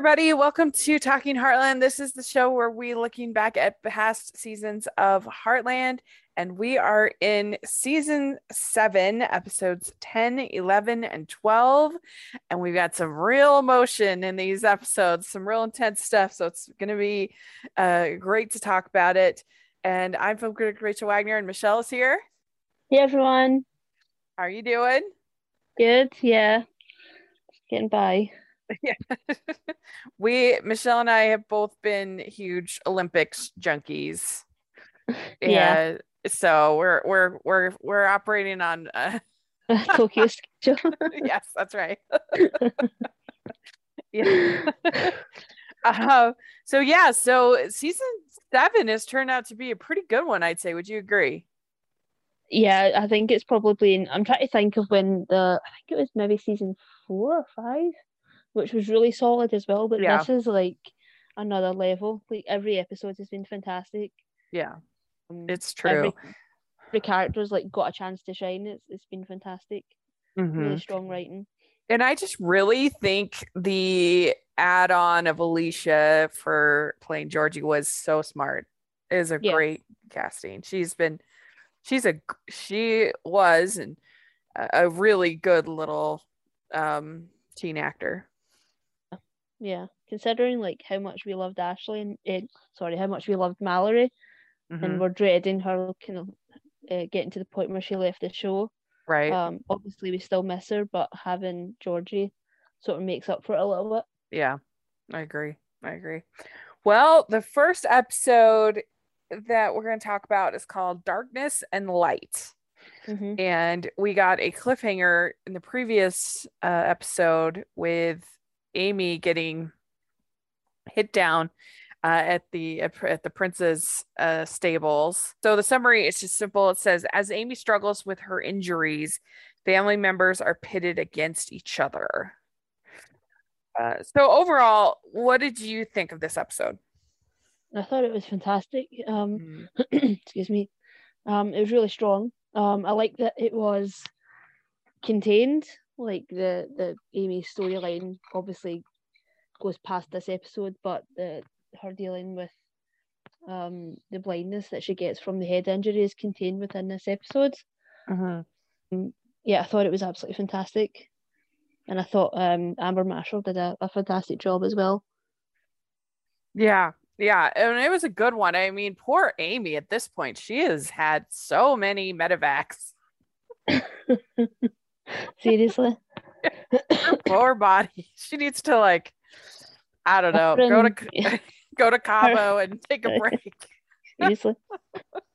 everybody. Welcome to Talking Heartland. This is the show where we looking back at past seasons of Heartland, and we are in season seven, episodes 10, 11, and 12. And we've got some real emotion in these episodes, some real intense stuff. So it's going to be uh, great to talk about it. And I'm from Rachel Wagner, and Michelle is here. Hey everyone. How are you doing? Good. Yeah. Getting by. Yeah. we Michelle and I have both been huge Olympics junkies. Yeah. So we're we're we're we're operating on uh, Tokyo schedule. yes, that's right. yeah. Uh, so yeah, so season seven has turned out to be a pretty good one, I'd say. Would you agree? yeah, I think it's probably in, I'm trying to think of when the I think it was maybe season four or five, which was really solid as well. But Yeah. this is like another level. Like every episode has been fantastic. Yeah, Um, it's true. every character's like got a chance to shine. It's it's been fantastic. Mhm. Really strong writing. And I just really think the add on of Alisha for playing Georgie was so smart. It is a Yeah. great casting. She's been, she's a, she was and a, a really good little um, teen actor. Yeah, considering like how much we loved Ashley and eh, sorry, how much we loved Mallory, Mhm. and we're dreading her kind of uh, getting to the point where she left the show. right. Um, obviously we still miss her, but having Georgie sort of makes up for it a little bit. yeah, I agree. I agree. Well, the first episode that we're going to talk about is called Darkness and Light. hmm and we got a cliffhanger in the previous uh, episode with Amy getting hit down uh, at the at the prince's uh, stables. So the summary is just simple. It says, as Amy struggles with her injuries, family members are pitted against each other. Uh, so overall, what did you think of this episode? I thought it was fantastic. Um, Mm, excuse me. Um, it was really strong. Um, I like that it was contained. Like the the Amy storyline obviously goes past this episode, but the her dealing with um the blindness that she gets from the head injury is contained within this episode. mhm. Yeah, I thought it was absolutely fantastic, and I thought um Amber Marshall did a, a fantastic job as well. Yeah, yeah, and it was a good one. I mean, poor Amy at this point, she has had so many medevacs. Seriously. Her poor body. She needs to like, I don't know, go to go to Cabo and take a break. Seriously.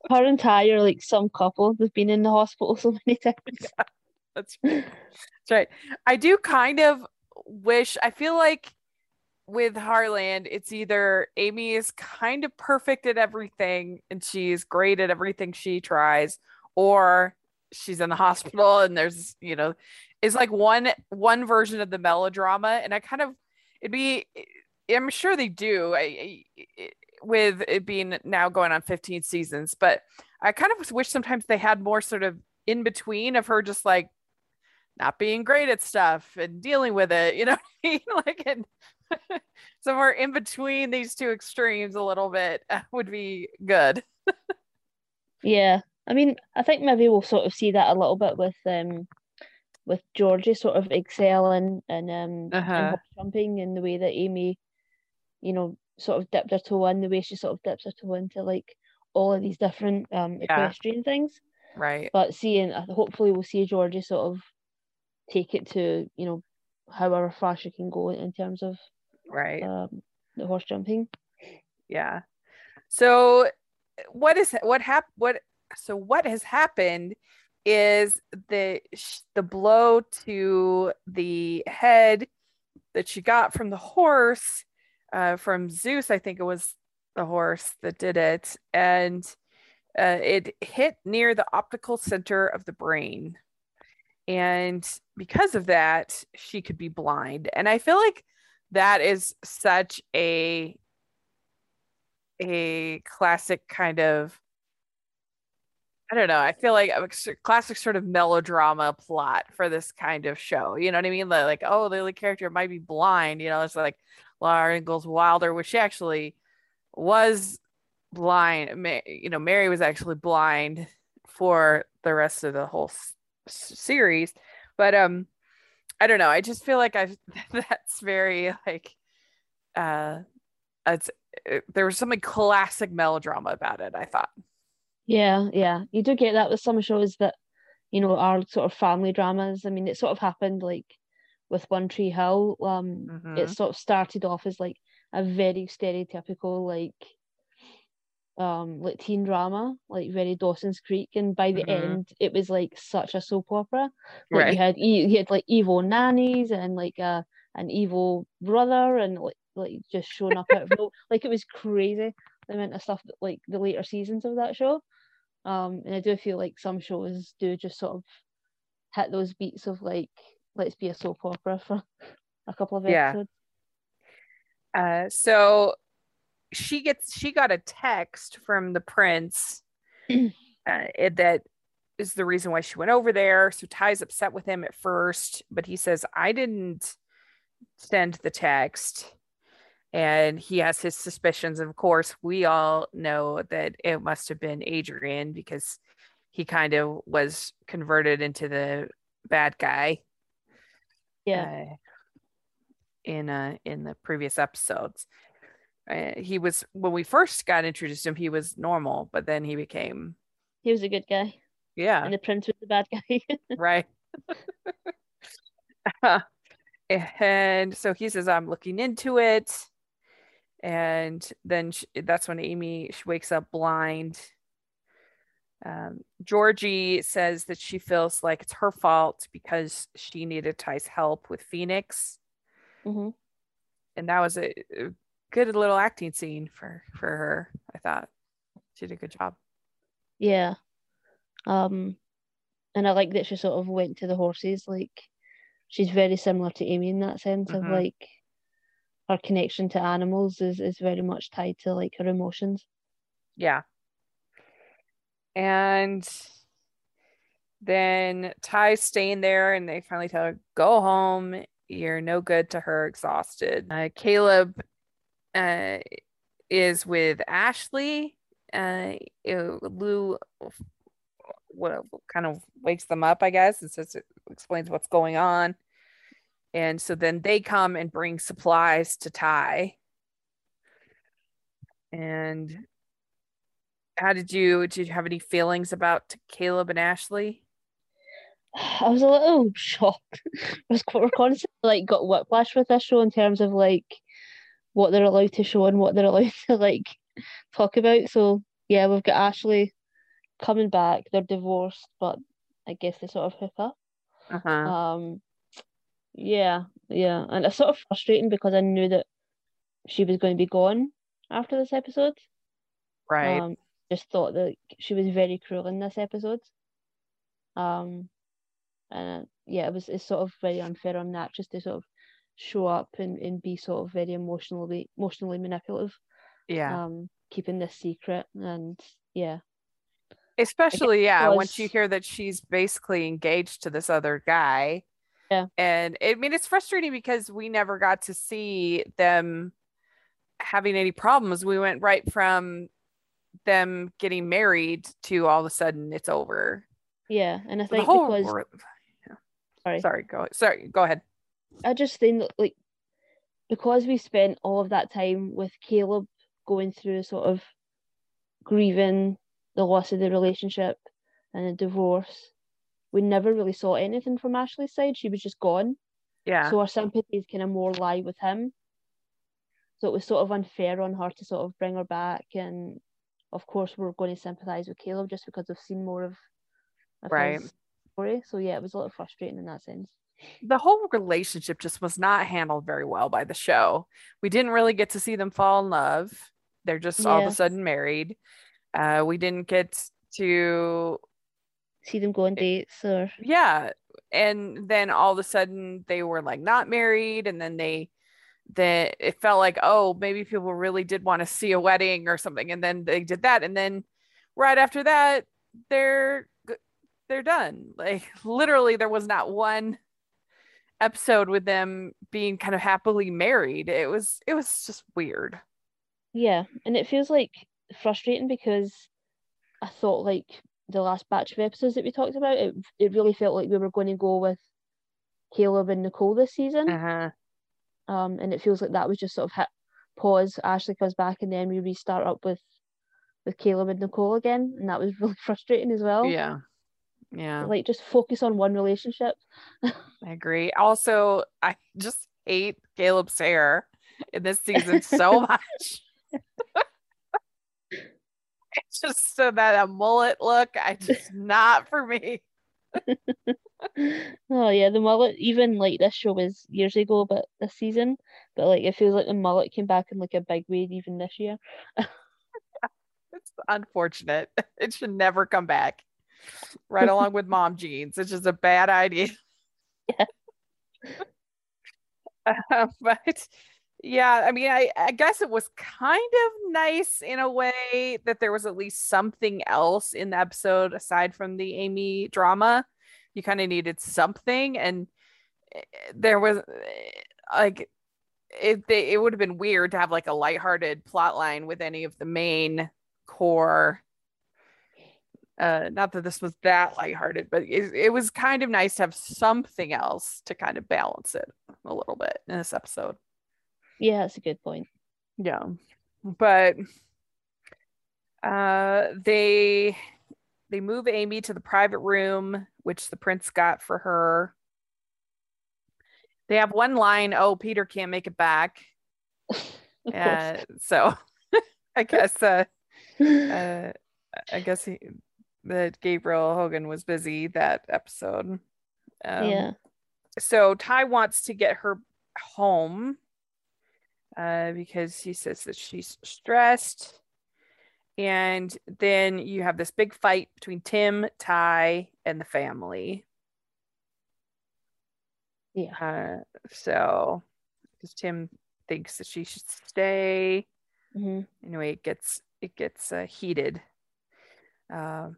Her entire like some couple they've been in the hospital so many times. That's right. That's right. I do kind of wish. I feel like with Heartland, it's either Amy is kind of perfect at everything and she's great at everything she tries, or she's in the hospital and there's you know, is like one one version of the melodrama, and I kind of it'd be. I'm sure they do. I, I, with it being now going on 15 seasons, but I kind of wish sometimes they had more sort of in between of her just like not being great at stuff and dealing with it, you know I mean? Like and somewhere in between these two extremes a little bit uh, would be good. Yeah. I mean, I think maybe we'll sort of see that a little bit with um with Georgie sort of excelling and um Uh-huh. and jumping in the way that Amy, you know, sort of dipped her toe in, the way she sort of dips her toe into like all of these different um Yeah. equestrian things. Right. But seeing uh, hopefully we'll see Georgie sort of take it to, you know, however far she can go in terms of Right. um the horse jumping. Yeah. So what is what hap what so what has happened is the the blow to the head that she got from the horse uh, from Zeus I think it was the horse that did it. And uh, it hit near the optical center of the brain. And because of that she could be blind. And I feel like that is such a a classic kind of I don't know. I feel like a classic sort of melodrama plot for this kind of show. You know what I mean? Like, oh, the character might be blind. You know, it's like, Laura Ingalls Wilder, which she actually was blind. You know, Mary was actually blind for the rest of the whole s- series, but um, I don't know. I just feel like I that's very like uh, it's it, there was something classic melodrama about it. I thought. Yeah, yeah, you do get that with some shows that you know are sort of family dramas. I mean, it sort of happened like with One Tree Hill. Um, Mhm. it sort of started off as like a very stereotypical like um like teen drama, like very Dawson's Creek, and by the Mhm. end it was like such a soap opera. Like Right. you had you had like evil nannies and like a an evil brother and like like just showing up out of like it was crazy the amount of stuff that like the later seasons of that show. Um, and I do feel like some shows do just sort of hit those beats of like let's be a soap opera for a couple of Yeah. episodes. Uh, so she gets she got a text from the prince uh, that is the reason why she went over there. So Ty's upset with him at first, but he says I didn't send the text. And he has his suspicions. Of course, we all know that it must have been Adrian because he kind of was converted into the bad guy. Yeah. uh, in uh in the previous episodes. Uh, he was when we first got introduced to him, he was normal, but then he became He was a good guy. yeah, And the prince was the bad guy. right. and so he says, "I'm looking into it," and then sh that's when Amy she wakes up blind. Um, Georgie says that she feels like it's her fault because she needed Ty's help with Phoenix. hmm and that was a, a good little acting scene for for her i thought she did a good job Yeah. Um and I like that she sort of went to the horses, like she's very similar to Amy in that sense of Mhm. like her connection to animals is, is very much tied to like her emotions. yeah. And then ty's staying there and they finally tell her go home. You're no good to her. Exhausted. Uh, caleb uh, is with ashley. Uh, lou what kind of wakes them up i guess and says explains what's going on and so then they come and bring supplies to ty and how did you did you have any feelings about caleb and ashley I was a little shocked. I was we're constantly like got whiplash with this show in terms of like what they're allowed to show and what they're allowed to like talk about. So yeah, we've got Ashley coming back. They're divorced, but I guess they sort of hook up. uh-huh Um, yeah, yeah, and it's sort of frustrating because I knew that she was going to be gone after this episode. right Um, just thought that she was very cruel in this episode. Um, and yeah, it was it's sort of very unfair on that just to sort of show up and, and be sort of very emotionally emotionally manipulative. yeah Um, keeping this secret and yeah, especially yeah was- once you hear that she's basically engaged to this other guy Yeah. and i mean it's frustrating because we never got to see them having any problems. We went right from them getting married to all of a sudden it's over. Yeah, and I the think whole because wor- sorry, sorry go sorry go ahead. I just think that like because we spent all of that time with Caleb going through sort of grieving the loss of the relationship and the divorce, we never really saw anything from Ashley's side. She was just gone. yeah So our sympathies kind of more lie with him. So it was sort of unfair on her to sort of bring her back. And of course, we're going to sympathize with Caleb just because we've seen more of, of Right. his story. So yeah, it was a little frustrating in that sense. the whole relationship just was not handled very well by the show. We didn't really get to see them fall in love. They're just all of a sudden married. Uh, we didn't get to, See them go on dates or yeah. And then all of a sudden they were like not married. And then they, then it felt like, oh, maybe people really did want to see a wedding or something. And then they did that. And then right after that, they're, they're done. Like literally, there was not one episode with them being kind of happily married. It was it was just weird. Yeah, and it feels like frustrating because I thought like the last batch of episodes that we talked about, it it really felt like we were going to go with Caleb and Nicole this season. Uh-huh. Um, and it feels like that was just sort of hit pause. Ashley comes back, and then we restart up with with Caleb and Nicole again, and that was really frustrating as well. Yeah. Yeah. Like just focus on one relationship. I agree. Also, I just hate Caleb's hair in this season so much. just so that a mullet look, I just not for me. oh yeah, the mullet. Even like this show was years ago, but this season, but like it feels like the mullet came back in like a big way even this year. it's unfortunate. It should never come back. Right along with mom jeans. It's just a bad idea. Yeah. Uh, but yeah, I mean, I, I guess it was kind of nice in a way that there was at least something else in the episode aside from the Amy drama. You kind of needed something, and eh, there was eh, like it. They, it would have been weird to have like a lighthearted plot line with any of the main core. Uh, not that this was that lighthearted, but it, it was kind of nice to have something else to kind of balance it a little bit in this episode. Yeah, that's a good point. Yeah. But uh they they move Amy to the private room which the prince got for her. They have one line, oh Peter can't make it back. uh, so I guess uh, uh I guess he that Gabriel Hogan was busy that episode. Um, yeah. So Ty wants to get her home uh, because he says that she's stressed. And then you have this big fight between Tim, Ty, and the family. Yeah. Uh, so, because Tim thinks that she should stay. Mm-hmm. Anyway, it gets it gets uh, heated. Um,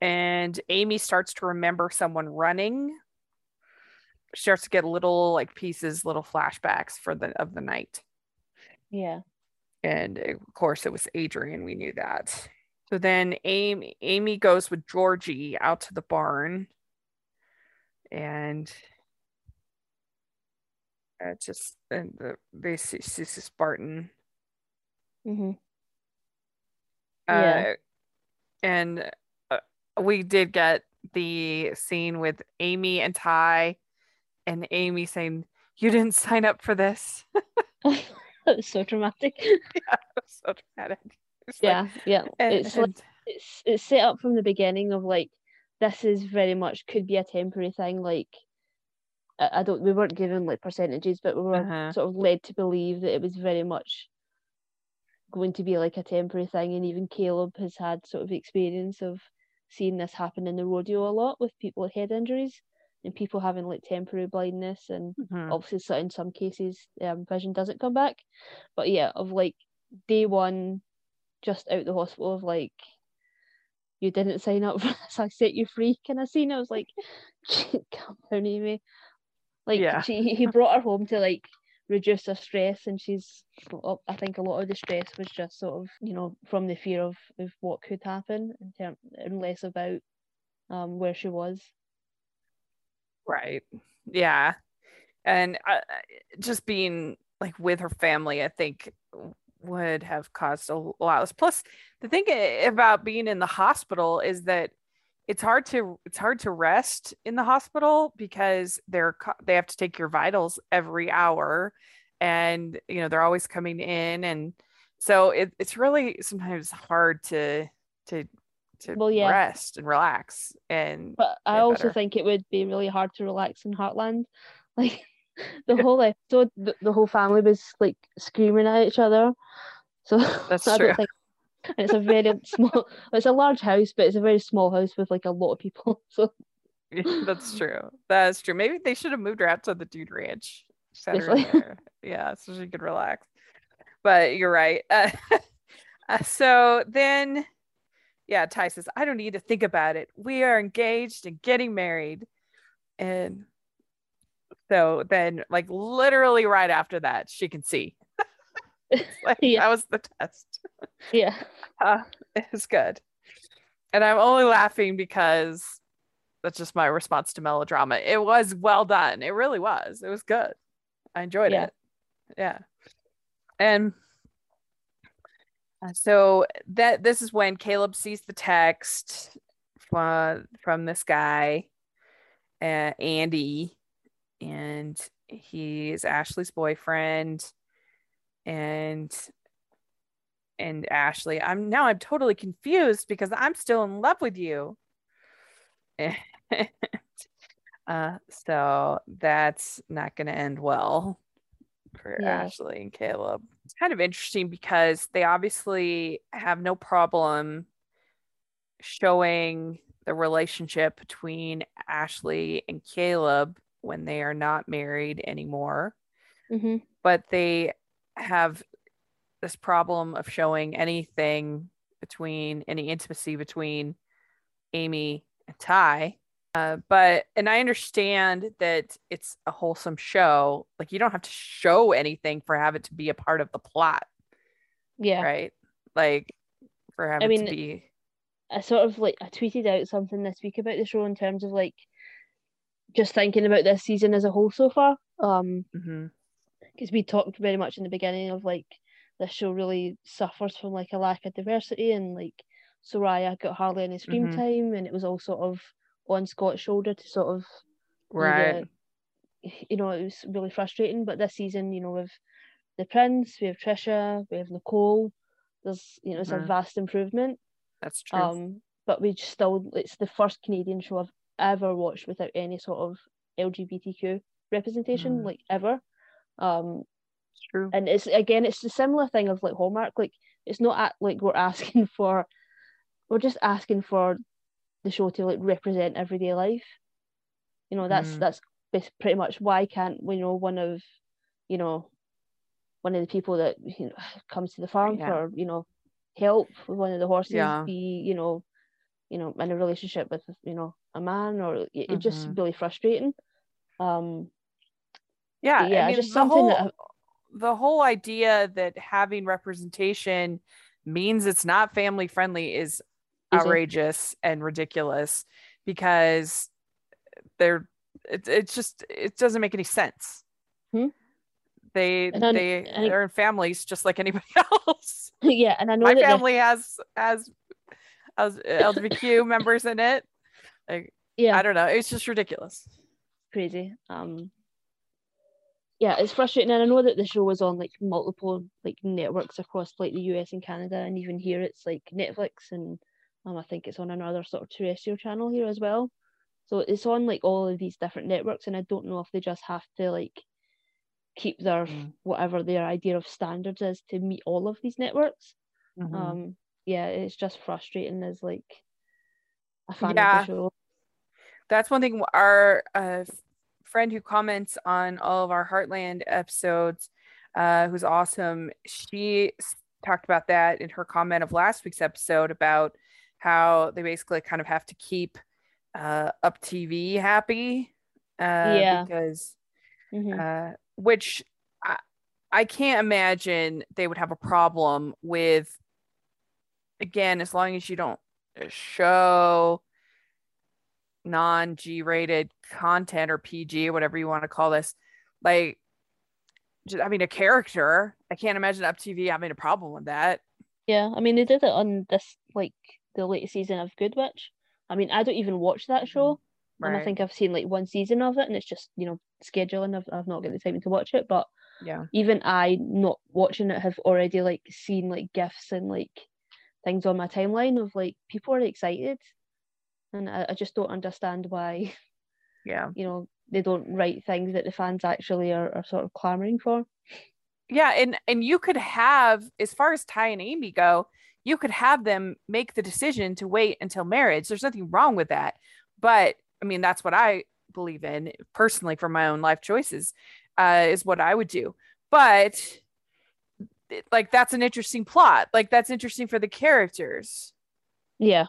and Amy starts to remember someone running starts to get little like pieces, little flashbacks for the of the night. Yeah. And of course it was Adrian, we knew that. So then Amy Amy goes with Georgie out to the barn and uh, just and the, they see, see Spartan. Mm-hmm. Yeah. Uh, and uh, we did get the scene with Amy and Ty and Amy saying, "You didn't sign up for this." that was so dramatic. yeah, so dramatic. It's yeah, like, yeah. And, it's and... like it's it's set up from the beginning of like this is very much could be a temporary thing. Like I, I don't, we weren't given like percentages, but we were uh-huh. sort of led to believe that it was very much going to be like a temporary thing. And even Caleb has had sort of experience of seeing this happen in the rodeo a lot with people with head injuries and people having like temporary blindness and mm-hmm. obviously so in some cases um, vision doesn't come back but yeah of like day one just out the hospital of like you didn't sign up for this I set you free kind of scene I was like calm down Amy like yeah. she he brought her home to like reduce her stress and she's I think a lot of the stress was just sort of you know from the fear of, of what could happen in term and less about um where she was Right. Yeah. And uh, just being like with her family, I think would have caused a lot. Plus, the thing about being in the hospital is that it's hard to it's hard to rest in the hospital because they're they have to take your vitals every hour, and you know they're always coming in, and so it, it's really sometimes hard to to to well, yeah. rest and relax and but i also better. think it would be really hard to relax in heartland. Like the whole episode the, the whole family was like screaming at each other. So that's I true. think, it's a very small it's a large house but it's a very small house with like a lot of people so. That's true. That's true. Maybe they should have moved her out to the dude ranch yeah so she could relax. But you're right. Uh, uh, so then yeah, Ty says, I don't need to think about it. We are engaged and getting married. And So then, like literally right after that, she can see. like, Yeah. That was the test. Yeah. Uh, it was good. And I'm only laughing because that's just my response to melodrama. It was well done. It really was. It was good. I enjoyed Yeah. it. Yeah. And so that this is when Caleb sees the text from, from this guy, uh, Andy, and he's Ashley's boyfriend. And and Ashley, I'm now I'm totally confused because I'm still in love with you. Uh, so that's not going to end well for Yeah. Ashley and Caleb. It's kind of interesting because they obviously have no problem showing the relationship between Ashley and Caleb when they are not married anymore hmm but they have this problem of showing anything between any intimacy between Amy and Ty. Uh, but and I understand that it's a wholesome show. Like you don't have to show anything for have it to be a part of the plot, Yeah. right? Like for have I mean, to be I sort of like I tweeted out something this week about the show in terms of like just thinking about this season as a whole so far. Um, Mhm. because we talked very much in the beginning of like this show really suffers from like a lack of diversity and like Soraya got hardly any screen Mhm. time and it was all sort of on Scott's shoulder to sort of right. the- you know, it was really frustrating. But this season, you know, with the Prince, we have Trisha, we have Nicole. There's you know, it's a Mhm. vast improvement. That's true. Um, but we just still it's the first Canadian show I've ever watched without any sort of LGBTQ representation, Mm. like ever. Um, it's true. and it's again it's the similar thing of like Hallmark, like it's not at, like we're asking for we're just asking for the show to like represent everyday life. You know, that's Mm. that's pretty much why can't we know one of you know one of the people that you know, comes to the farm Yeah. for you know help with one of the horses Yeah. be you know you know in a relationship with you know a man or it, it's just really frustrating um Yeah, yeah, I mean just the something whole that the whole idea that having representation means it's not family friendly is. Outrageous and ridiculous because they're it, it's just it doesn't make any sense. Hmm. They And then- they're in families just like anybody else. yeah and I know My family has has has LGBTQ members in it. Like yeah I don't know, it's just ridiculous. crazy. Um, yeah, it's frustrating, and I know that the show was on like multiple like networks across like the US and Canada, and even here it's like Netflix, and um, I think it's on another sort of terrestrial channel here as well. So it's on like all of these different networks, and I don't know if they just have to like keep their Mm. whatever their idea of standards is to meet all of these networks. Mhm. Um, yeah, it's just frustrating as like a fan Yeah. of the show. that's one thing our uh, friend who comments on all of our heartland episodes uh, who's awesome she talked about that in her comment of last week's episode about how they basically kind of have to keep uh, up tv happy uh, Yeah. because Mhm. uh, which I, I can't imagine they would have a problem with again as long as you don't show non G rated content or PG or whatever you want to call this like just I mean a character I can't imagine up TV having a problem with that Yeah, I mean they did it on this like the latest season of Good Witch. I mean I don't even watch that show. Mm-hmm. and I think I've seen like one season of it, and it's just you know scheduling. I've I've not got the time to watch it, but yeah even I not watching it have already like seen like gifs and like things on my timeline of like people are excited, and I, I just don't understand why yeah you know they don't write things that the fans actually are, are sort of clamoring for. yeah and and you could have as far as Ty and Amy go you could have them make the decision to wait until marriage. There's nothing wrong with that. But I mean that's what I believe in personally for my own life choices uh, is what I would do. But like that's an interesting plot. Like that's interesting for the characters. Yeah,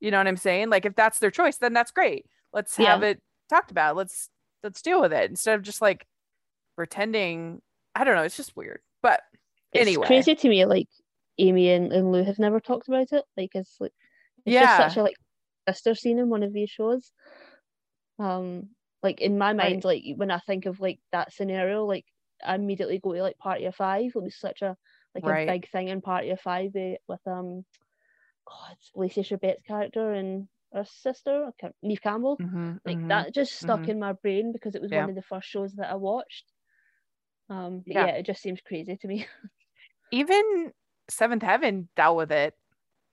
you know what I'm saying? Like if that's their choice then that's great. Let's Yeah. have it talked about. Let's let's deal with it instead of just like pretending. I don't know. It's just weird. But It's anyway, crazy to me, like Amy and, and Lou have never talked about it. Like it's like it's Yeah. just such a like sister scene in one of these shows. Um, like in my mind, like when I think of like that scenario, like I immediately go to like Party of Five. It was such a like Right. a big thing in Party of Five eh, with um, God, Lacey Chabert's character and her sister, Neve Campbell. Mhm, Like mhm. that just stuck mhm. in my brain because it was Yeah. one of the first shows that I watched. Um, Yeah. yeah, it just seems crazy to me. even Seventh Heaven dealt with it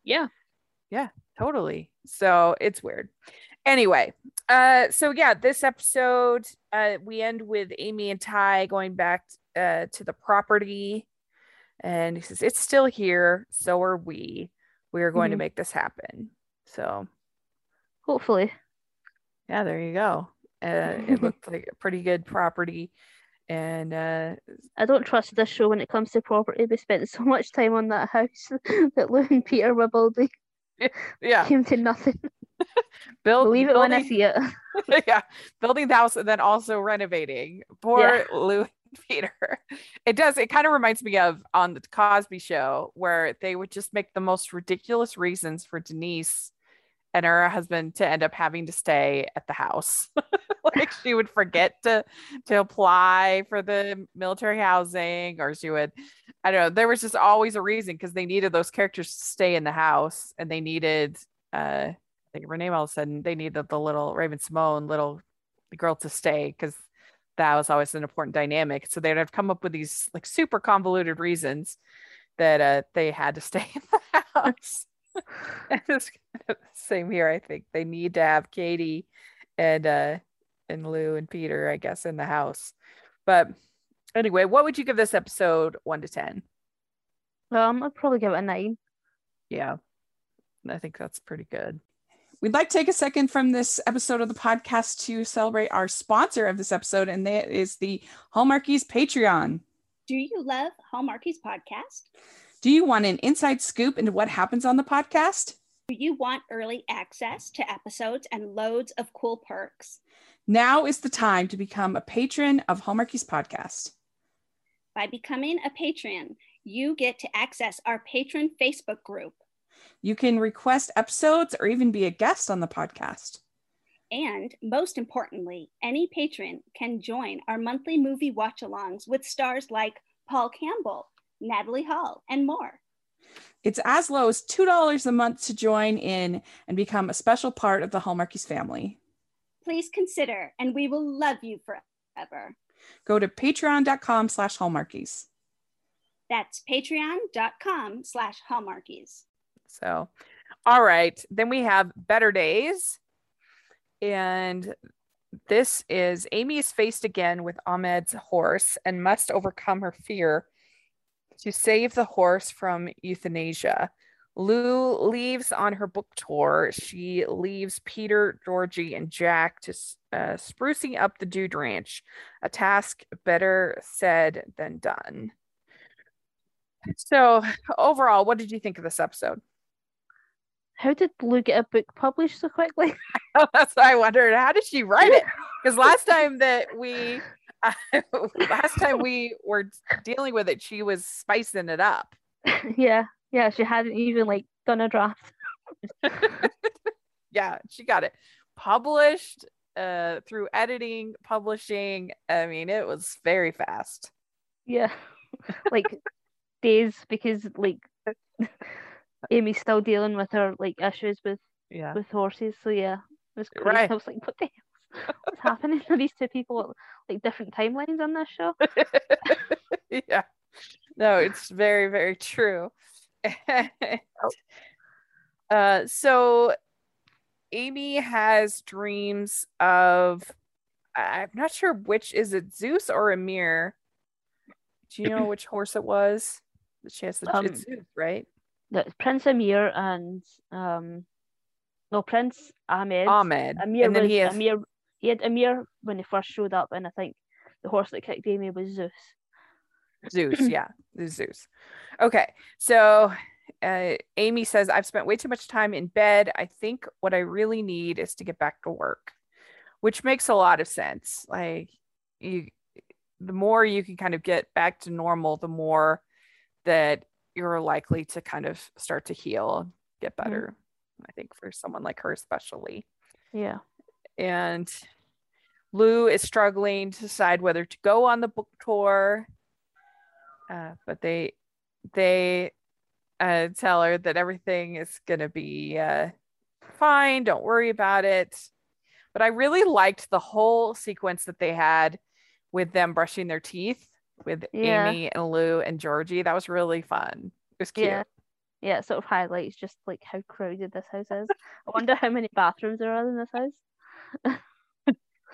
yeah. Yeah, totally. So it's weird. Anyway, uh, so yeah, this episode, uh, we end with Amy and Ty going back uh to the property, and he says it's still here. So are we. We are going to Mhm. make this happen. So Hopefully. yeah, there you go. Uh, it looked like a pretty good property, and uh, I don't trust this show when it comes to property. They spent so much time on that house that Lou and Peter were building yeah, came to nothing. build Believe it when I see it. yeah, building the house and then also renovating. Poor Lou and Peter. It does. It kind of reminds me of on the Cosby Show where they would just make the most ridiculous reasons for Denise and her husband to end up having to stay at the house. like she would forget to to apply for the military housing, or she would. I don't know. There was just always a reason because they needed those characters to stay in the house, and they needed. uh I think Renee all of a sudden they needed the little Raven-Symoné little girl to stay because that was always an important dynamic. So they'd have come up with these like super convoluted reasons that uh, they had to stay in the house. and it's kind of same here. I think they need to have Katie and uh and Lou and Peter, I guess, in the house. But anyway, what would you give this episode one to ten? Um, I'd probably give it a nine. Yeah, I think that's pretty good. We'd like to take a second from this episode of the podcast to celebrate our sponsor of this episode, and that is the Hallmarkies Patreon. Do you love Hallmarkies podcast? Do you want an inside scoop into what happens on the podcast? Do you want early access to episodes and loads of cool perks? Now is the time to become a patron of Hallmarkies Podcast. By becoming a patron, you get to access our patron Facebook group. You can request episodes or even be a guest on the podcast. And most importantly, any patron can join our monthly movie watch alongs with stars like Paul Campbell, Natalie Hall, and more. It's as low as $2 a month to join in and become a special part of the Hallmarkies family. Please consider, and we will love you forever. Go to patreon.com slash hallmarkies. That's patreon.com slash hallmarkies. So, all right. Then we have Better Days. And this is Amy is faced again with Ahmed's horse and must overcome her fear to save the horse from euthanasia. Lou leaves on her book tour. She leaves Peter, Georgie, and Jack to uh, sprucing up the Dude Ranch, a task better said than done. So, overall, what did you think of this episode? How did Lou get a book published so quickly? That's why I wondered how did she write it? Because last time that we, last time we were dealing with it, she was spicing it up. yeah, yeah, she hadn't even like done a draft. Yeah, she got it published uh, through editing, publishing. I mean, it was very fast. Yeah, like days because like Amy's still dealing with her like issues with Yeah, with horses. So yeah, it was crazy. Right. I was like, what the hell? What's happening? Are these two people at, like different timelines on this show? yeah. No, it's very, very true. uh, so Amy has dreams of I'm not sure which is it Zeus or Amir. Do you know which horse it was? She has the Um, it's Zeus, right? That's Prince Amir and um, no Prince Ahmed. Ahmed. Amir and then was he has Amir. He had Amir when he first showed up, and I think the horse that kicked Amy was Zeus. Zeus, yeah, Zeus. Okay, so uh, Amy says, I've spent way too much time in bed. I think what I really need is to get back to work. which makes a lot of sense. Like you the more you can kind of get back to normal, the more that you're likely to kind of start to heal, get Mm-hmm. better. I think for someone like her especially. Yeah. And Lou is struggling to decide whether to go on the book tour. Uh, but they they uh, tell her that everything is gonna be uh, fine. Don't worry about it. But I really liked the whole sequence that they had with them brushing their teeth with Yeah. Amy and Lou and Georgie. That was really fun. It was cute. Yeah. Yeah, it sort of highlights just like how crowded this house is. I wonder how many bathrooms there are in this house.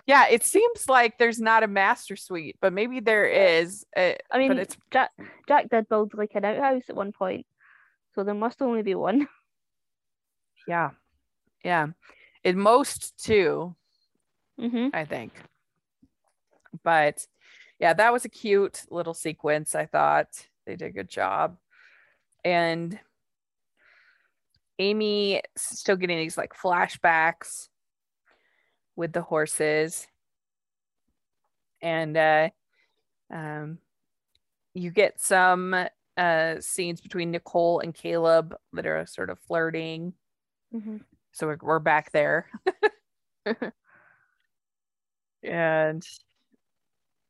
Yeah, it seems like there's not a master suite, but maybe there is. Uh, I mean, but it's Jack Jack did build like an outhouse at one point, so there must only be one. yeah, yeah. At most two, hmm I think. But yeah, that was a cute little sequence. I thought they did a good job, and Amy still getting these like flashbacks with the horses, and uh, um, you get some uh scenes between Nicole and Caleb that are sort of flirting. hmm So we're, we're back there. and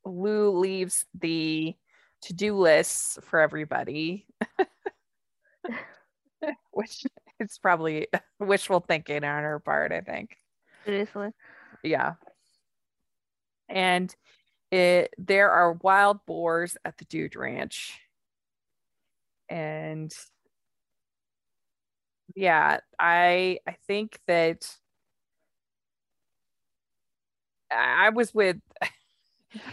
Lou leaves the to-do lists for everybody. Which is probably wishful thinking on her part, I think. Seriously. Yeah. And it there are wild boars at the Dude Ranch. And yeah, I I think that I I was with I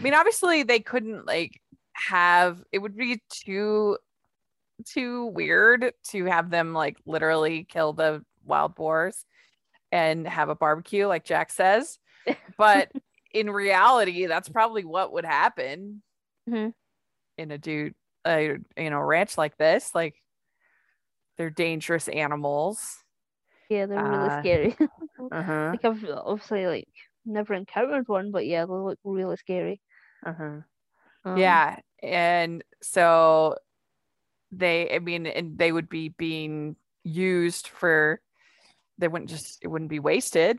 mean obviously they couldn't like have it would be too too weird to have them like literally kill the wild boars and have a barbecue like Jack says but in reality that's probably what would happen Mhm. in a dude a you know ranch like this like they're dangerous animals Yeah, they're really Uh, scary. uh-huh like I've obviously like never encountered one, but yeah, they look really scary. uh-huh Um, yeah and so they i mean and they would be being used for they wouldn't just it wouldn't be wasted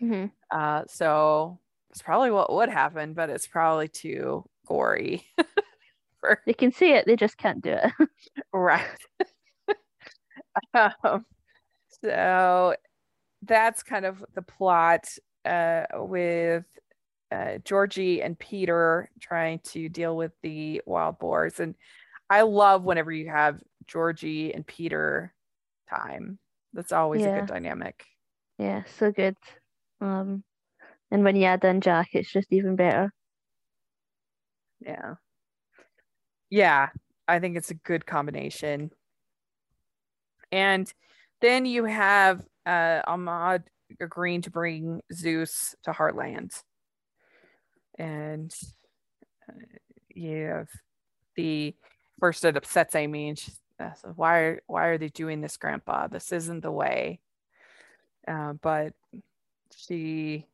mhm. Uh so it's probably what would happen but it's probably too gory for They can see it, they just can't do it. right um, so that's kind of the plot uh with uh, Georgie and Peter trying to deal with the wild boars. And I love whenever you have Georgie and Peter time. That's always a good dynamic. yeah, so good. Um, and when you add in Jack, it's just even better. Yeah. Yeah. I think it's a good combination. And then you have uh, Ahmed agreeing to bring Zeus to Heartland. And uh, you have the first it upsets Amy and she's uh, so why are why are they doing this, Grandpa? This isn't the way. Uh, but she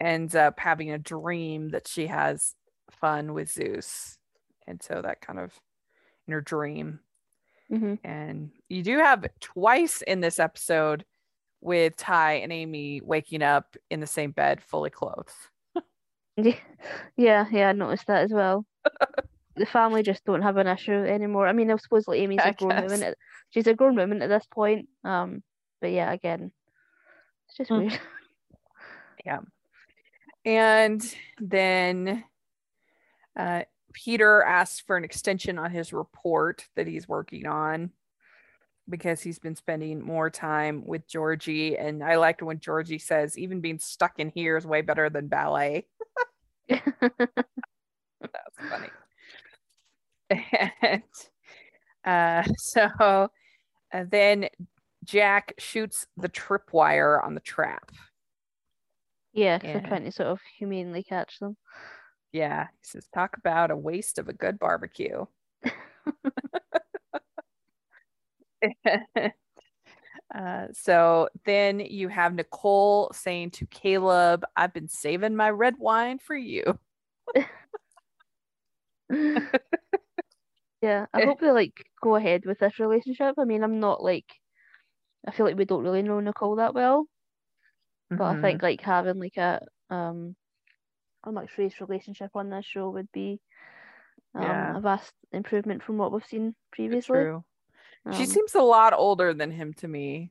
ends up having a dream that she has fun with Zeus. And so that kind of in her dream. hmm And you do have twice in this episode with Ty and Amy waking up in the same bed, fully clothed. Yeah, yeah, yeah, I noticed that as well. The family just don't have an issue anymore. I mean, I suppose like Amy's I a grown woman. At, she's a grown woman at this point. Um, but yeah, again, it's just Hmm. weird. And then uh, Peter asks for an extension on his report that he's working on because he's been spending more time with Georgie. And I liked when Georgie says, even being stuck in here is way better than ballet. That's funny. And uh, so uh, then Jack shoots the tripwire on the trap. Yeah, 'cause Yeah. they're trying to sort of humanely catch them. Yeah, he says, talk about a waste of a good barbecue. Uh, so then you have Nicole saying to Caleb, I've been saving my red wine for you. yeah, I hope they like go ahead with this relationship. I mean, I'm not like I feel like we don't really know Nicole that well, but I Mhm. think like having like a um a mixed race relationship on this show would be um Yeah. a vast improvement from what we've seen previously. true. She Um, seems a lot older than him to me.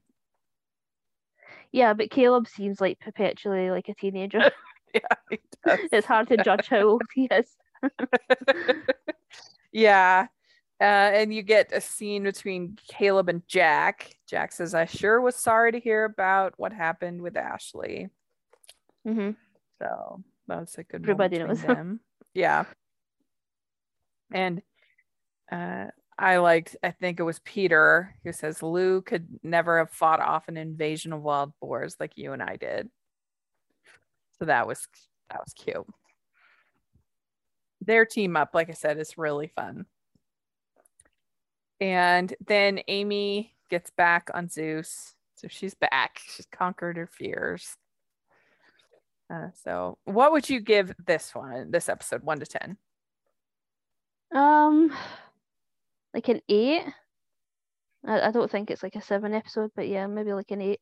yeah, but Caleb seems like perpetually like a teenager. Yeah, does. it's hard to judge how old he is. yeah. Uh, and you get a scene between Caleb and Jack. Jack says, I sure was sorry to hear about what happened with Ashley. Mm-hmm. So that was a good Everybody knows. them. yeah. And uh, I liked, I think it was Peter who says, Lou could never have fought off an invasion of wild boars like you and I did. So that was that was cute. Their team up, like I said, is really fun. And then Amy gets back on Zeus. So she's back. She's conquered her fears. Uh, so, what would you give this one, this episode, one to 10? Um, like an eight. I, I don't think it's like a seven episode, but yeah, maybe like an eight.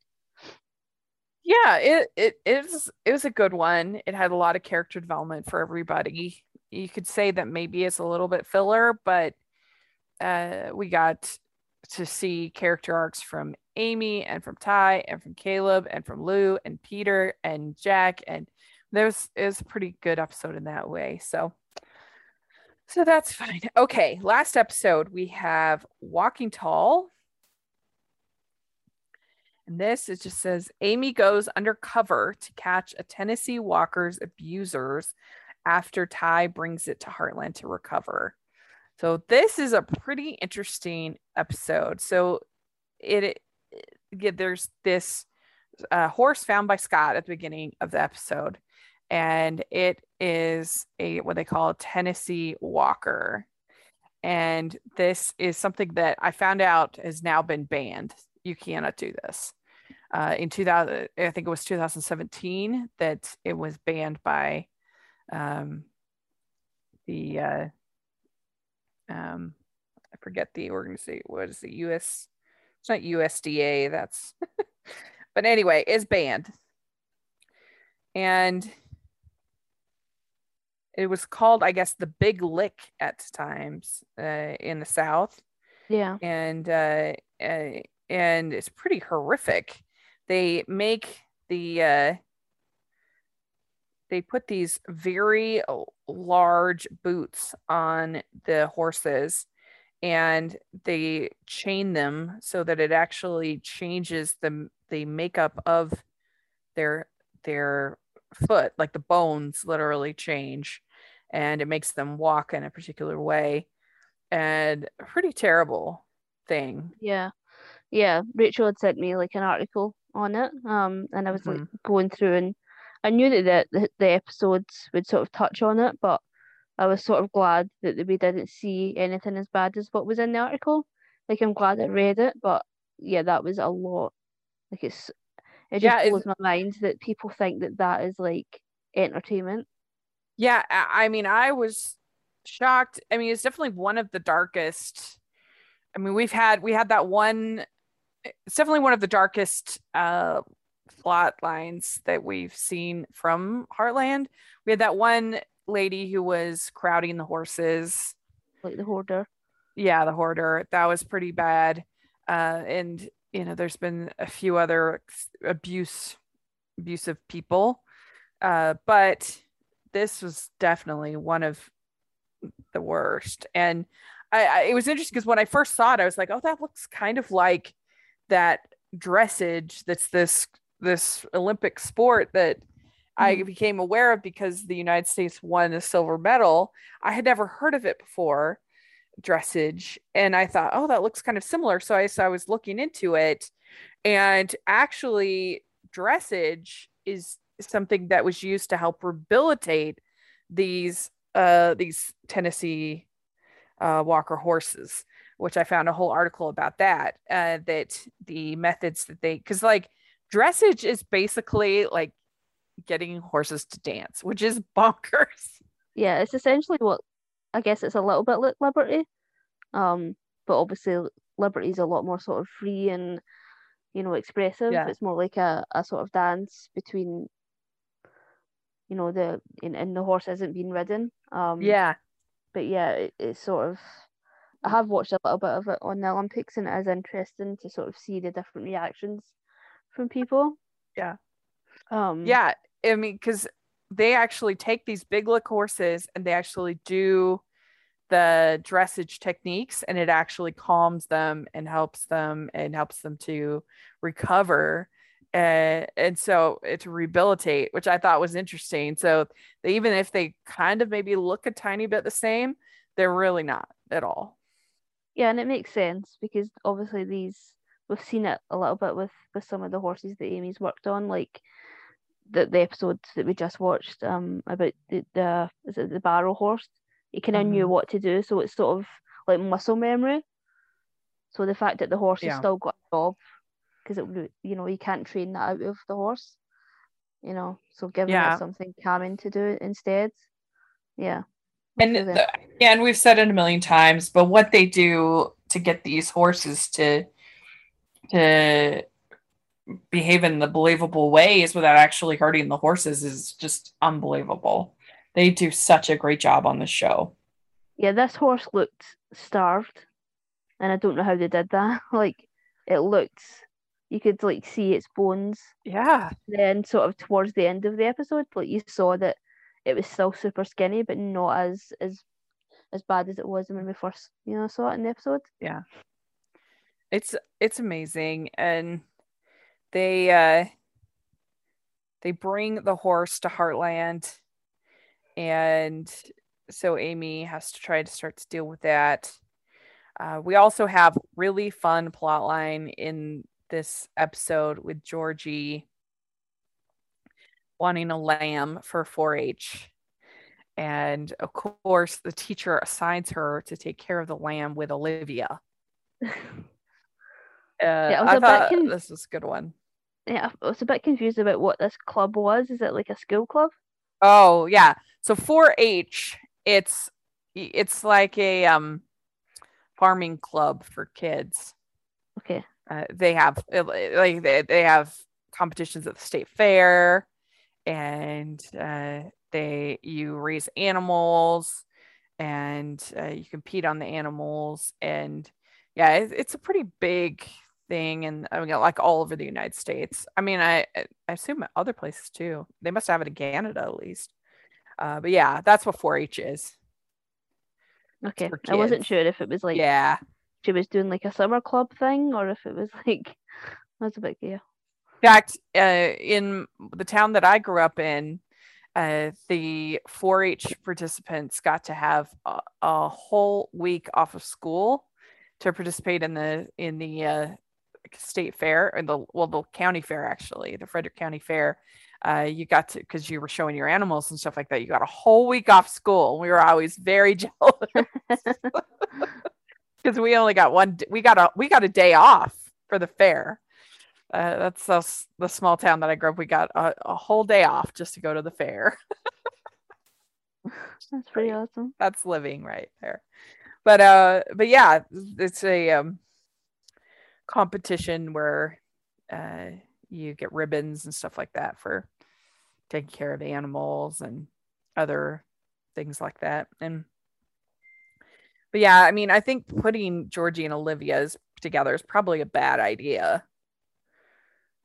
Yeah, it, it, it, was, it was a good one. It had a lot of character development for everybody. You could say that maybe it's a little bit filler, but uh, we got to see character arcs from Amy and from Ty and from Caleb and from Lou and Peter and Jack and it was a pretty good episode in that way. So so that's fine. Okay, last episode we have Walking Tall. And this it just says Amy goes undercover to catch a Tennessee Walker's abusers after Ty brings it to Heartland to recover. So this is a pretty interesting episode. So it, it there's this uh, horse found by Scott at the beginning of the episode, and it is a what they call a Tennessee Walker. And this is something that I found out has now been banned. You cannot do this. Uh, in 2000, I think it was 2017 that it was banned by um, the uh, um, I forget the organization. What is the US? It's not USDA. That's, but anyway, is banned, and it was called, I guess, the Big Lick at times uh, in the South, Yeah. and uh, uh, and it's pretty horrific. They make the uh, they put these very large boots on the horses and they chain them so that it actually changes the the makeup of their their foot like the bones literally change and it makes them walk in a particular way and a pretty terrible thing Yeah. Yeah. Rachel had sent me like an article on it. Um, and I was like going through and I knew that the, the, episodes would sort of touch on it, but I was sort of glad that we didn't see anything as bad as what was in the article. Like I'm glad I read it, but yeah, that was a lot. Like it's it just Yeah, blows my mind that people think that that is like entertainment. Yeah, I I mean, I was shocked. I mean, it's definitely one of the darkest. I mean, we've had we had that one. It's definitely one of the darkest uh, plot lines that we've seen from Heartland. We had that one lady who was crowding the horses. Like the hoarder. Yeah, the hoarder. That was pretty bad. Uh, and you know, there's been a few other abuse, abusive people. Uh, but this was definitely one of the worst. And I, I it was interesting because when I first saw it, I was like, oh, that looks kind of like that dressage that's this this Olympic sport that I Mhm. became aware of because the United States won a silver medal. I had never heard of it before, dressage, and I thought, oh, that looks kind of similar. So I so I was looking into it, and actually, dressage is something that was used to help rehabilitate these uh these Tennessee uh Walker horses which I found a whole article about that. Uh, that the methods that they, because like dressage is basically like getting horses to dance, which is bonkers. Yeah, it's essentially what I guess it's a little bit like Liberty, um, but obviously Liberty is a lot more sort of free and you know expressive. Yeah. It's more like a, a sort of dance between you know the and, and the horse isn't being ridden. Um, Yeah. but yeah, it, it's sort of. I have watched a little bit of it on the Olympics, and it is interesting to sort of see the different reactions from people. Yeah. Um. Yeah. I mean, because they actually take these big lick horses and they actually do the dressage techniques and it actually calms them and helps them and helps them to recover and, and so it's rehabilitate which i thought was interesting so they, even if they kind of maybe look a tiny bit the same they're really not at all Yeah, and it makes sense because obviously these we've seen it a little bit with with some of the horses that Amy's worked on, like the the episode that we just watched um about the, the is it the barrel horse? He kind of knew Mhm. what to do, so it's sort of like muscle memory. So the fact that the horse Yeah. has still got a job because it would you know you can't train that out of the horse, you know. So giving Yeah. it something calming to do instead, yeah. And the, yeah, and we've said it a million times, but what they do to get these horses to to behave in the believable ways without actually hurting the horses is just unbelievable. They do such a great job on the show. yeah, this horse looked starved, and I don't know how they did that. Like, it looked, you could like see its bones. yeah Then, sort of towards the end of the episode, like you saw that it was still super skinny, but not as as as bad as it was when we first, you know, saw it in the episode. It's it's amazing and they uh they bring the horse to heartland and so amy has to try to start to deal with that. Uh, we also have really fun plot line in this episode with georgie wanting a lamb for 4-h and of course the teacher assigns her to take care of the lamb with olivia uh, I was I a bit con- this was a good one. yeah, I was a bit confused about what this club was. Is it like a school club? Oh yeah. So 4-H, it's it's like a um farming club for kids. Okay. Uh, they have uh, like they, they have competitions at the state fair, and uh, they you raise animals, and uh, you compete on the animals, and yeah, it, it's a pretty big thing, and I mean like all over the United States. I mean, I I assume other places too. They must have it in Canada at least. Uh, but yeah, that's what 4-H is. Okay. I wasn't sure if it was like yeah. she was doing like a summer club thing or if it was like I was a bit yeah. In fact, uh, in the town that I grew up in, uh, the 4-H participants got to have a, a whole week off of school to participate in the in the uh, state fair and the well the county fair actually the Frederick County Fair. Uh, you got to because you were showing your animals and stuff like that. You got a whole week off school. We were always very jealous because we only got one. We got a we got a day off for the fair. Uh, that's the, the small town that I grew up. We got a, a whole day off just to go to the fair. That's pretty awesome. That's living right there. But uh, but yeah, it's a um competition where uh you get ribbons and stuff like that for taking care of animals and other things like that. And but yeah, I mean, I think putting Georgie and Olivia's together is probably a bad idea.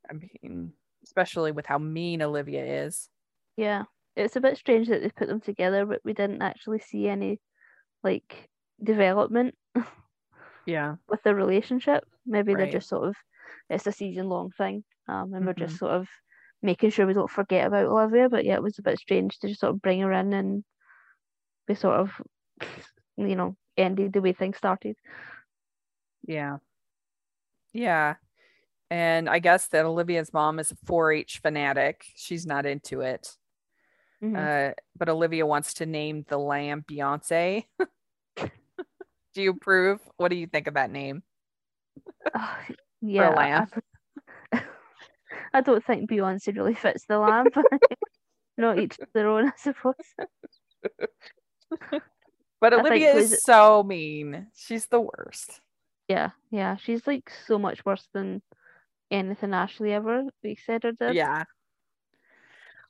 I mean, especially with how mean Olivia is. Yeah. It's a bit strange that they put them together, but we didn't actually see any like development Yeah. with their relationship. Maybe they're just sort of it's a season long thing. Um and we're Mhm. just sort of making sure we don't forget about Olivia. But yeah, it was a bit strange to just sort of bring her in and we sort of you know, ended the way things started. Yeah. Yeah. And I guess that Olivia's mom is a 4 H fanatic. She's not into it. Mhm. Uh, but Olivia wants to name the lamb Beyonce. Do you approve? What do you think of that name? Uh, yeah, I. I- I don't think Beyonce really fits the lamp. Not each their own, I suppose. But I Olivia is so mean. She's the worst. Yeah, yeah, she's like so much worse than anything Ashley ever we said or did. Yeah.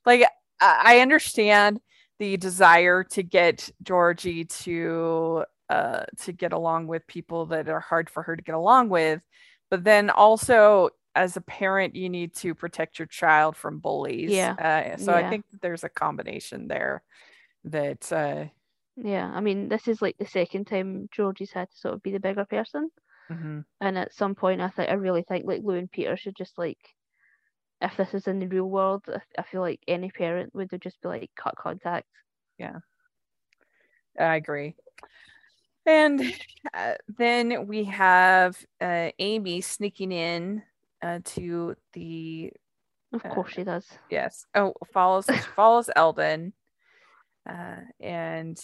Like I understand the desire to get Georgie to uh to get along with people that are hard for her to get along with, but then also as a parent you need to protect your child from bullies. Yeah. Uh, so I think that there's a combination there that uh Yeah, I mean, this is like the second time Georgie's had to sort of be the bigger person. mhm. And at some point, I think I really think like Lou and Peter should just like, if this is in the real world, I, I feel like any parent would just be like cut contact. Yeah, I agree. And uh, then we have uh, Amy sneaking in uh, to the Of Uh, course she does. yes. Oh, follows follows Eldon, uh, and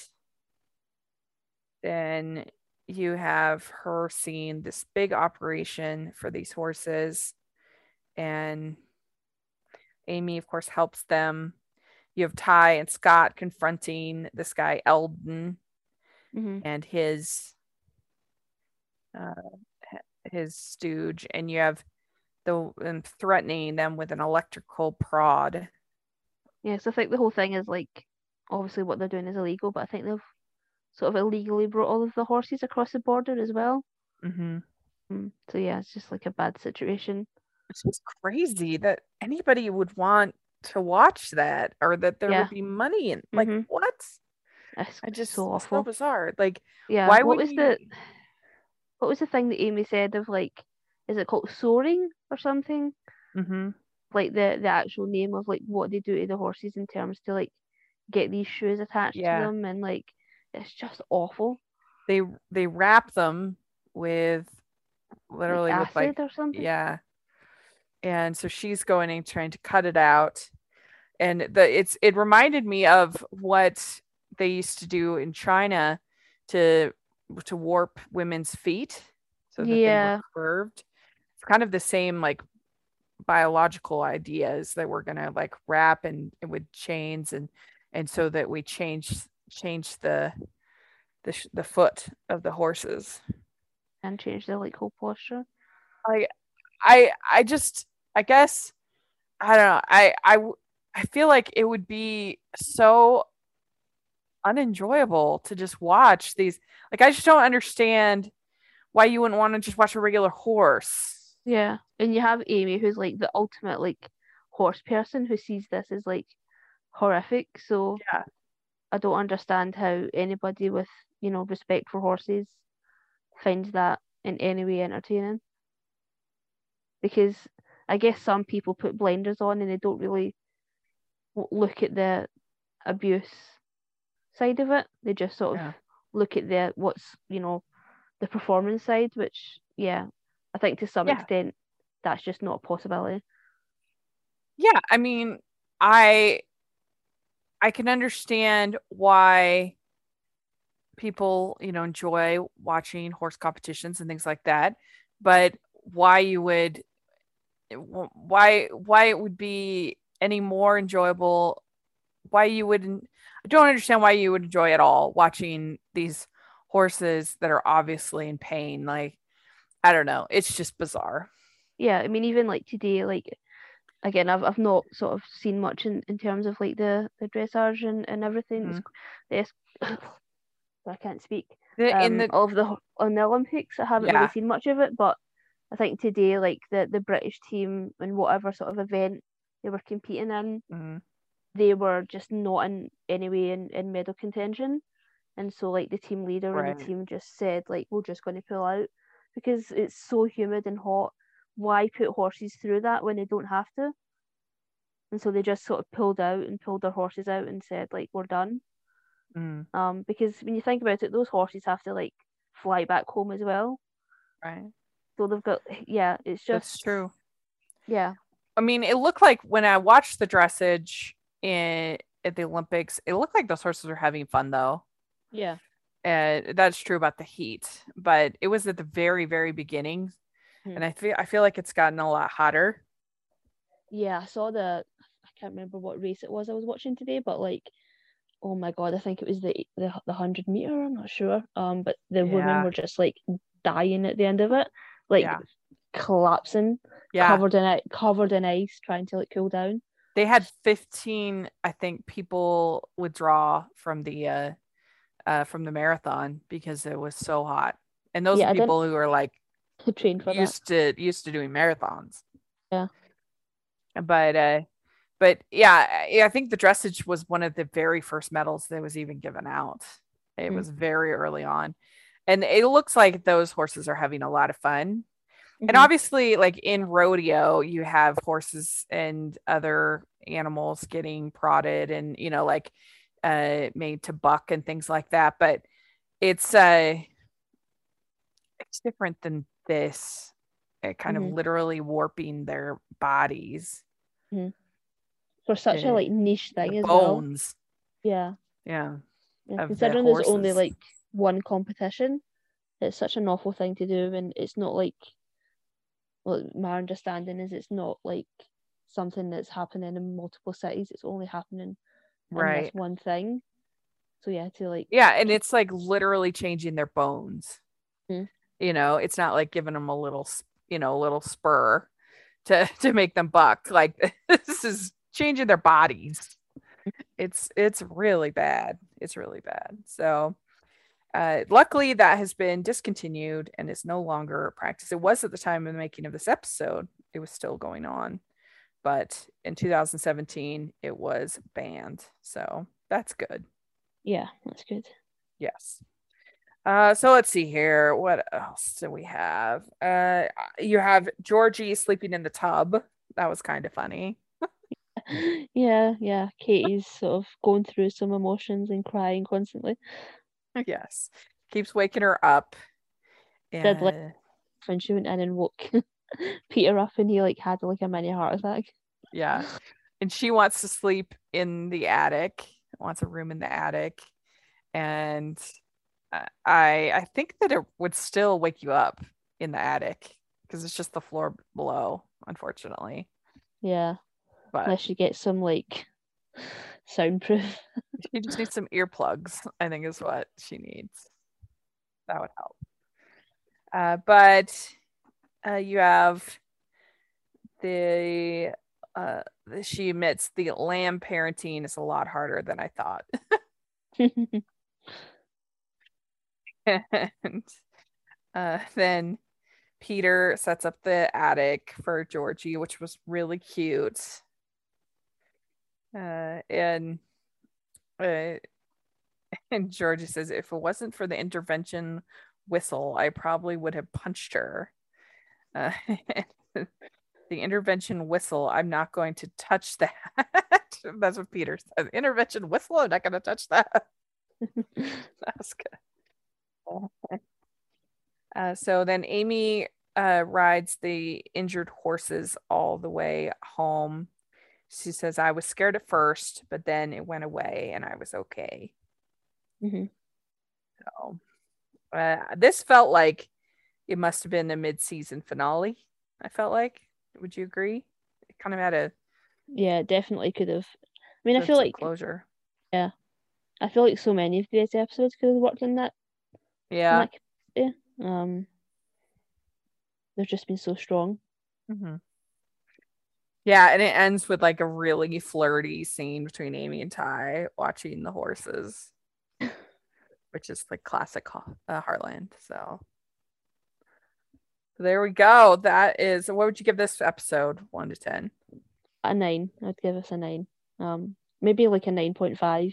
then you have her seeing this big operation for these horses, and Amy, of course, helps them. You have Ty and Scott confronting this guy Eldon hmm and his uh his stooge and you have the and threatening them with an electrical prod Yeah, so I think the whole thing is like, obviously what they're doing is illegal, but I think they've sort of illegally brought all of the horses across the border as well. mm-hmm. Mm, So yeah, it's just like a bad situation. it's just crazy that anybody would want to watch that or that there Yeah. would be money in like Mhm. what It's i just so it's so awful. bizarre like Yeah. why what was you the what was the thing that Amy said of like, is it called soring or something? hmm Like the the actual name of like what they do to the horses in terms to like get these shoes attached Yeah. to them and like it's just awful. they they wrap them with Like literally with acid like or something. Yeah. And so she's going and trying to cut it out. And the it's it reminded me of what they used to do in China to to warp women's feet so that they Yeah. were curved. It's kind of the same like biological ideas that we're gonna like wrap and, and with chains and and so that we change change the the sh- the foot of the horses. And change their like whole posture. I I I just I guess I don't know. I I I feel like it would be so unenjoyable to just watch these. Like I just don't understand why you wouldn't want to just watch a regular horse. Yeah. And you have Amy who's like the ultimate like horse person who sees this as like horrific. So Yeah. I don't understand how anybody with, you know, respect for horses finds that in any way entertaining. Because I guess some people put blinders on and they don't really look at the abuse side of it. They just sort of Yeah. look at the what's, you know, the performance side, which yeah, I think to some Yeah. extent that's just not a possibility. Yeah, I mean, I I can understand why people, you know, enjoy watching horse competitions and things like that, but why you would why why it would be any more enjoyable why you wouldn't I don't understand why you would enjoy at all watching these horses that are obviously in pain like I don't know, it's just bizarre. yeah i mean even like today like again i've, I've not sort of seen much in, in terms of like the the dressage and, and everything the i can't speak The- in um, the of the on the olympics i haven't Yeah. really seen much of it but i think today like the the british team and whatever sort of event they were competing in Mhm. They were just not in any way in, in medal contention. And so like the team leader and the team just said like we're just going to pull out. Because it's so humid and hot why put horses through that when they don't have to? And so they just sort of pulled out and pulled their horses out and said like we're done. Mm, um because when you think about it those horses have to like fly back home as well. Right. so they've got yeah it's just That's true. yeah. I mean, it looked like when I watched the dressage in at the Olympics, it looked like those horses were having fun though. yeah and that's true about the heat, but it was at the very, very beginning. Hmm. And I feel I feel like it's gotten a lot hotter. Yeah, I saw the I can't remember what race it was I was watching today, but like oh my god, I think it was the the the hundred meter, I'm not sure. Um but the Yeah. women were just like dying at the end of it. Like Yeah. collapsing, Yeah. covered in it covered in ice, trying to like cool down. They had 15 i think people withdraw from the uh uh from the marathon because it was so hot and those Yeah, people who are like Trained for that. used to used to doing marathons Yeah. but uh but yeah I, I think the dressage was one of the very first medals that was even given out it Mm. was very early on and it looks like those horses are having a lot of fun and Mhm. obviously like in rodeo you have horses and other animals getting prodded and you know like uh made to buck and things like that but it's uh it's different than this it kind Mhm. of literally warping their bodies for such Yeah. a like niche thing as well. Yeah. yeah yeah. of the Considering there's only like one competition, it's such an awful thing to do and it's not like well my understanding is it's not like something that's happening in multiple cities, it's only happening in right. this one thing. So yeah, to like yeah and it's like literally changing their bones. Mhm. you know it's not like giving them a little you know a little spur to to make them buck. Like this is changing their bodies. It's it's really bad. It's really bad. So uh luckily that has been discontinued and is no longer a practice it was at the time of the making of this episode it was still going on but in 2017 it was banned so that's good yeah, that's good. Yes. Uh, so let's see here. What else do we have? Uh, you have Georgie sleeping in the tub. That was kind of funny. yeah, yeah. Katie's sort of going through some emotions and crying constantly. Yes. Keeps waking her up. Did like- And- When she went in and woke Peter up and he like had like a mini heart attack. yeah. And she wants to sleep in the attic, wants a room in the attic. And uh, I I think that it would still wake you up in the attic because it's just the floor below, unfortunately. Yeah. But Unless you get some like soundproof. She just needs some earplugs, I think is what she needs. That would help. Uh, but uh, you have the, uh, she admits the lamb parenting is a lot harder than I thought. and uh, then Peter sets up the attic for Georgie, which was really cute. Uh, and uh, and Georgie says, if it wasn't for the intervention whistle, I probably would have punched her. Uh, the intervention whistle, I'm not going to touch that. That's what Peter says. Intervention whistle, I'm not going to touch that. That's good. Uh, so then Amy uh, rides the injured horses all the way home. She says, I was scared at first, but then it went away and I was okay. Mhm. So uh, this felt like it must have been a mid season finale. I felt like. Would you agree? It kind of had a Yeah, definitely could have. I mean, I feel like closure. Yeah. I feel like so many of these episodes could have worked on that. in Yeah. that capacity. Um, they've just been so strong. Mhm. Yeah, and it ends with like a really flirty scene between Amy and Ty watching the horses, which is like classic uh, Heartland. So there we go. That is what would you give this episode? One to ten. A nine, I'd give us a nine. Um, maybe like a nine point five,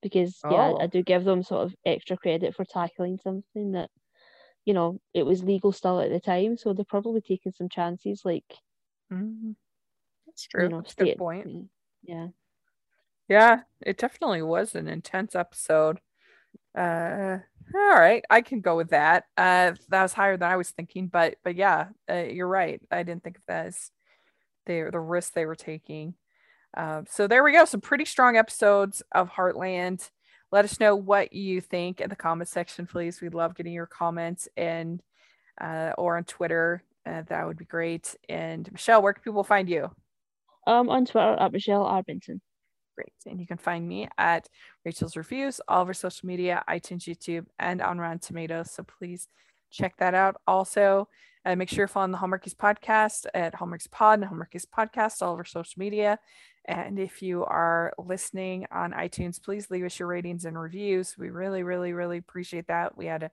because yeah, Oh. I do give them sort of extra credit for tackling something that, you know, it was legal still at the time, so they're probably taking some chances, like Mhm. True. you know, good point. Yeah, Yeah, it definitely was an intense episode. Uh, all right, I can go with that. Uh, that was higher than I was thinking, but but yeah, uh, you're right. I didn't think of that as the the risk they were taking. Um, so there we go. Some pretty strong episodes of Heartland. let us know what you think in the comment section, please. We love getting your comments and uh, or on Twitter. Uh, that would be great. And Michelle, where can people find you? Um, on Twitter at Michelle Arbinson. Great. And you can find me at Rachel's Reviews, all our social media, iTunes, YouTube, and on Rotten Tomatoes. So please check that out. Also, uh, make sure you're following the Hallmarkies podcast at Hallmarkies Pod and Hallmarkies Podcast, all our social media. And if you are listening on iTunes, please leave us your ratings and reviews. We really, really, really appreciate that. We had a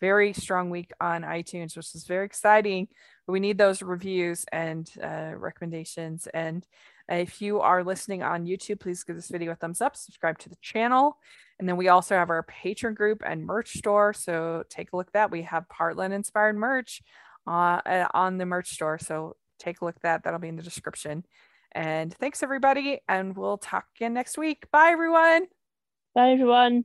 very strong week on iTunes, which is very exciting. We need those reviews and uh, recommendations. And if you are listening on YouTube, please give this video a thumbs up, subscribe to the channel. And then we also have our patron group and merch store. So take a look at that. We have Heartland inspired merch uh, on the merch store. So take a look at that. That'll be in the description. And thanks, everybody. And we'll talk again next week. Bye, everyone. Bye, everyone.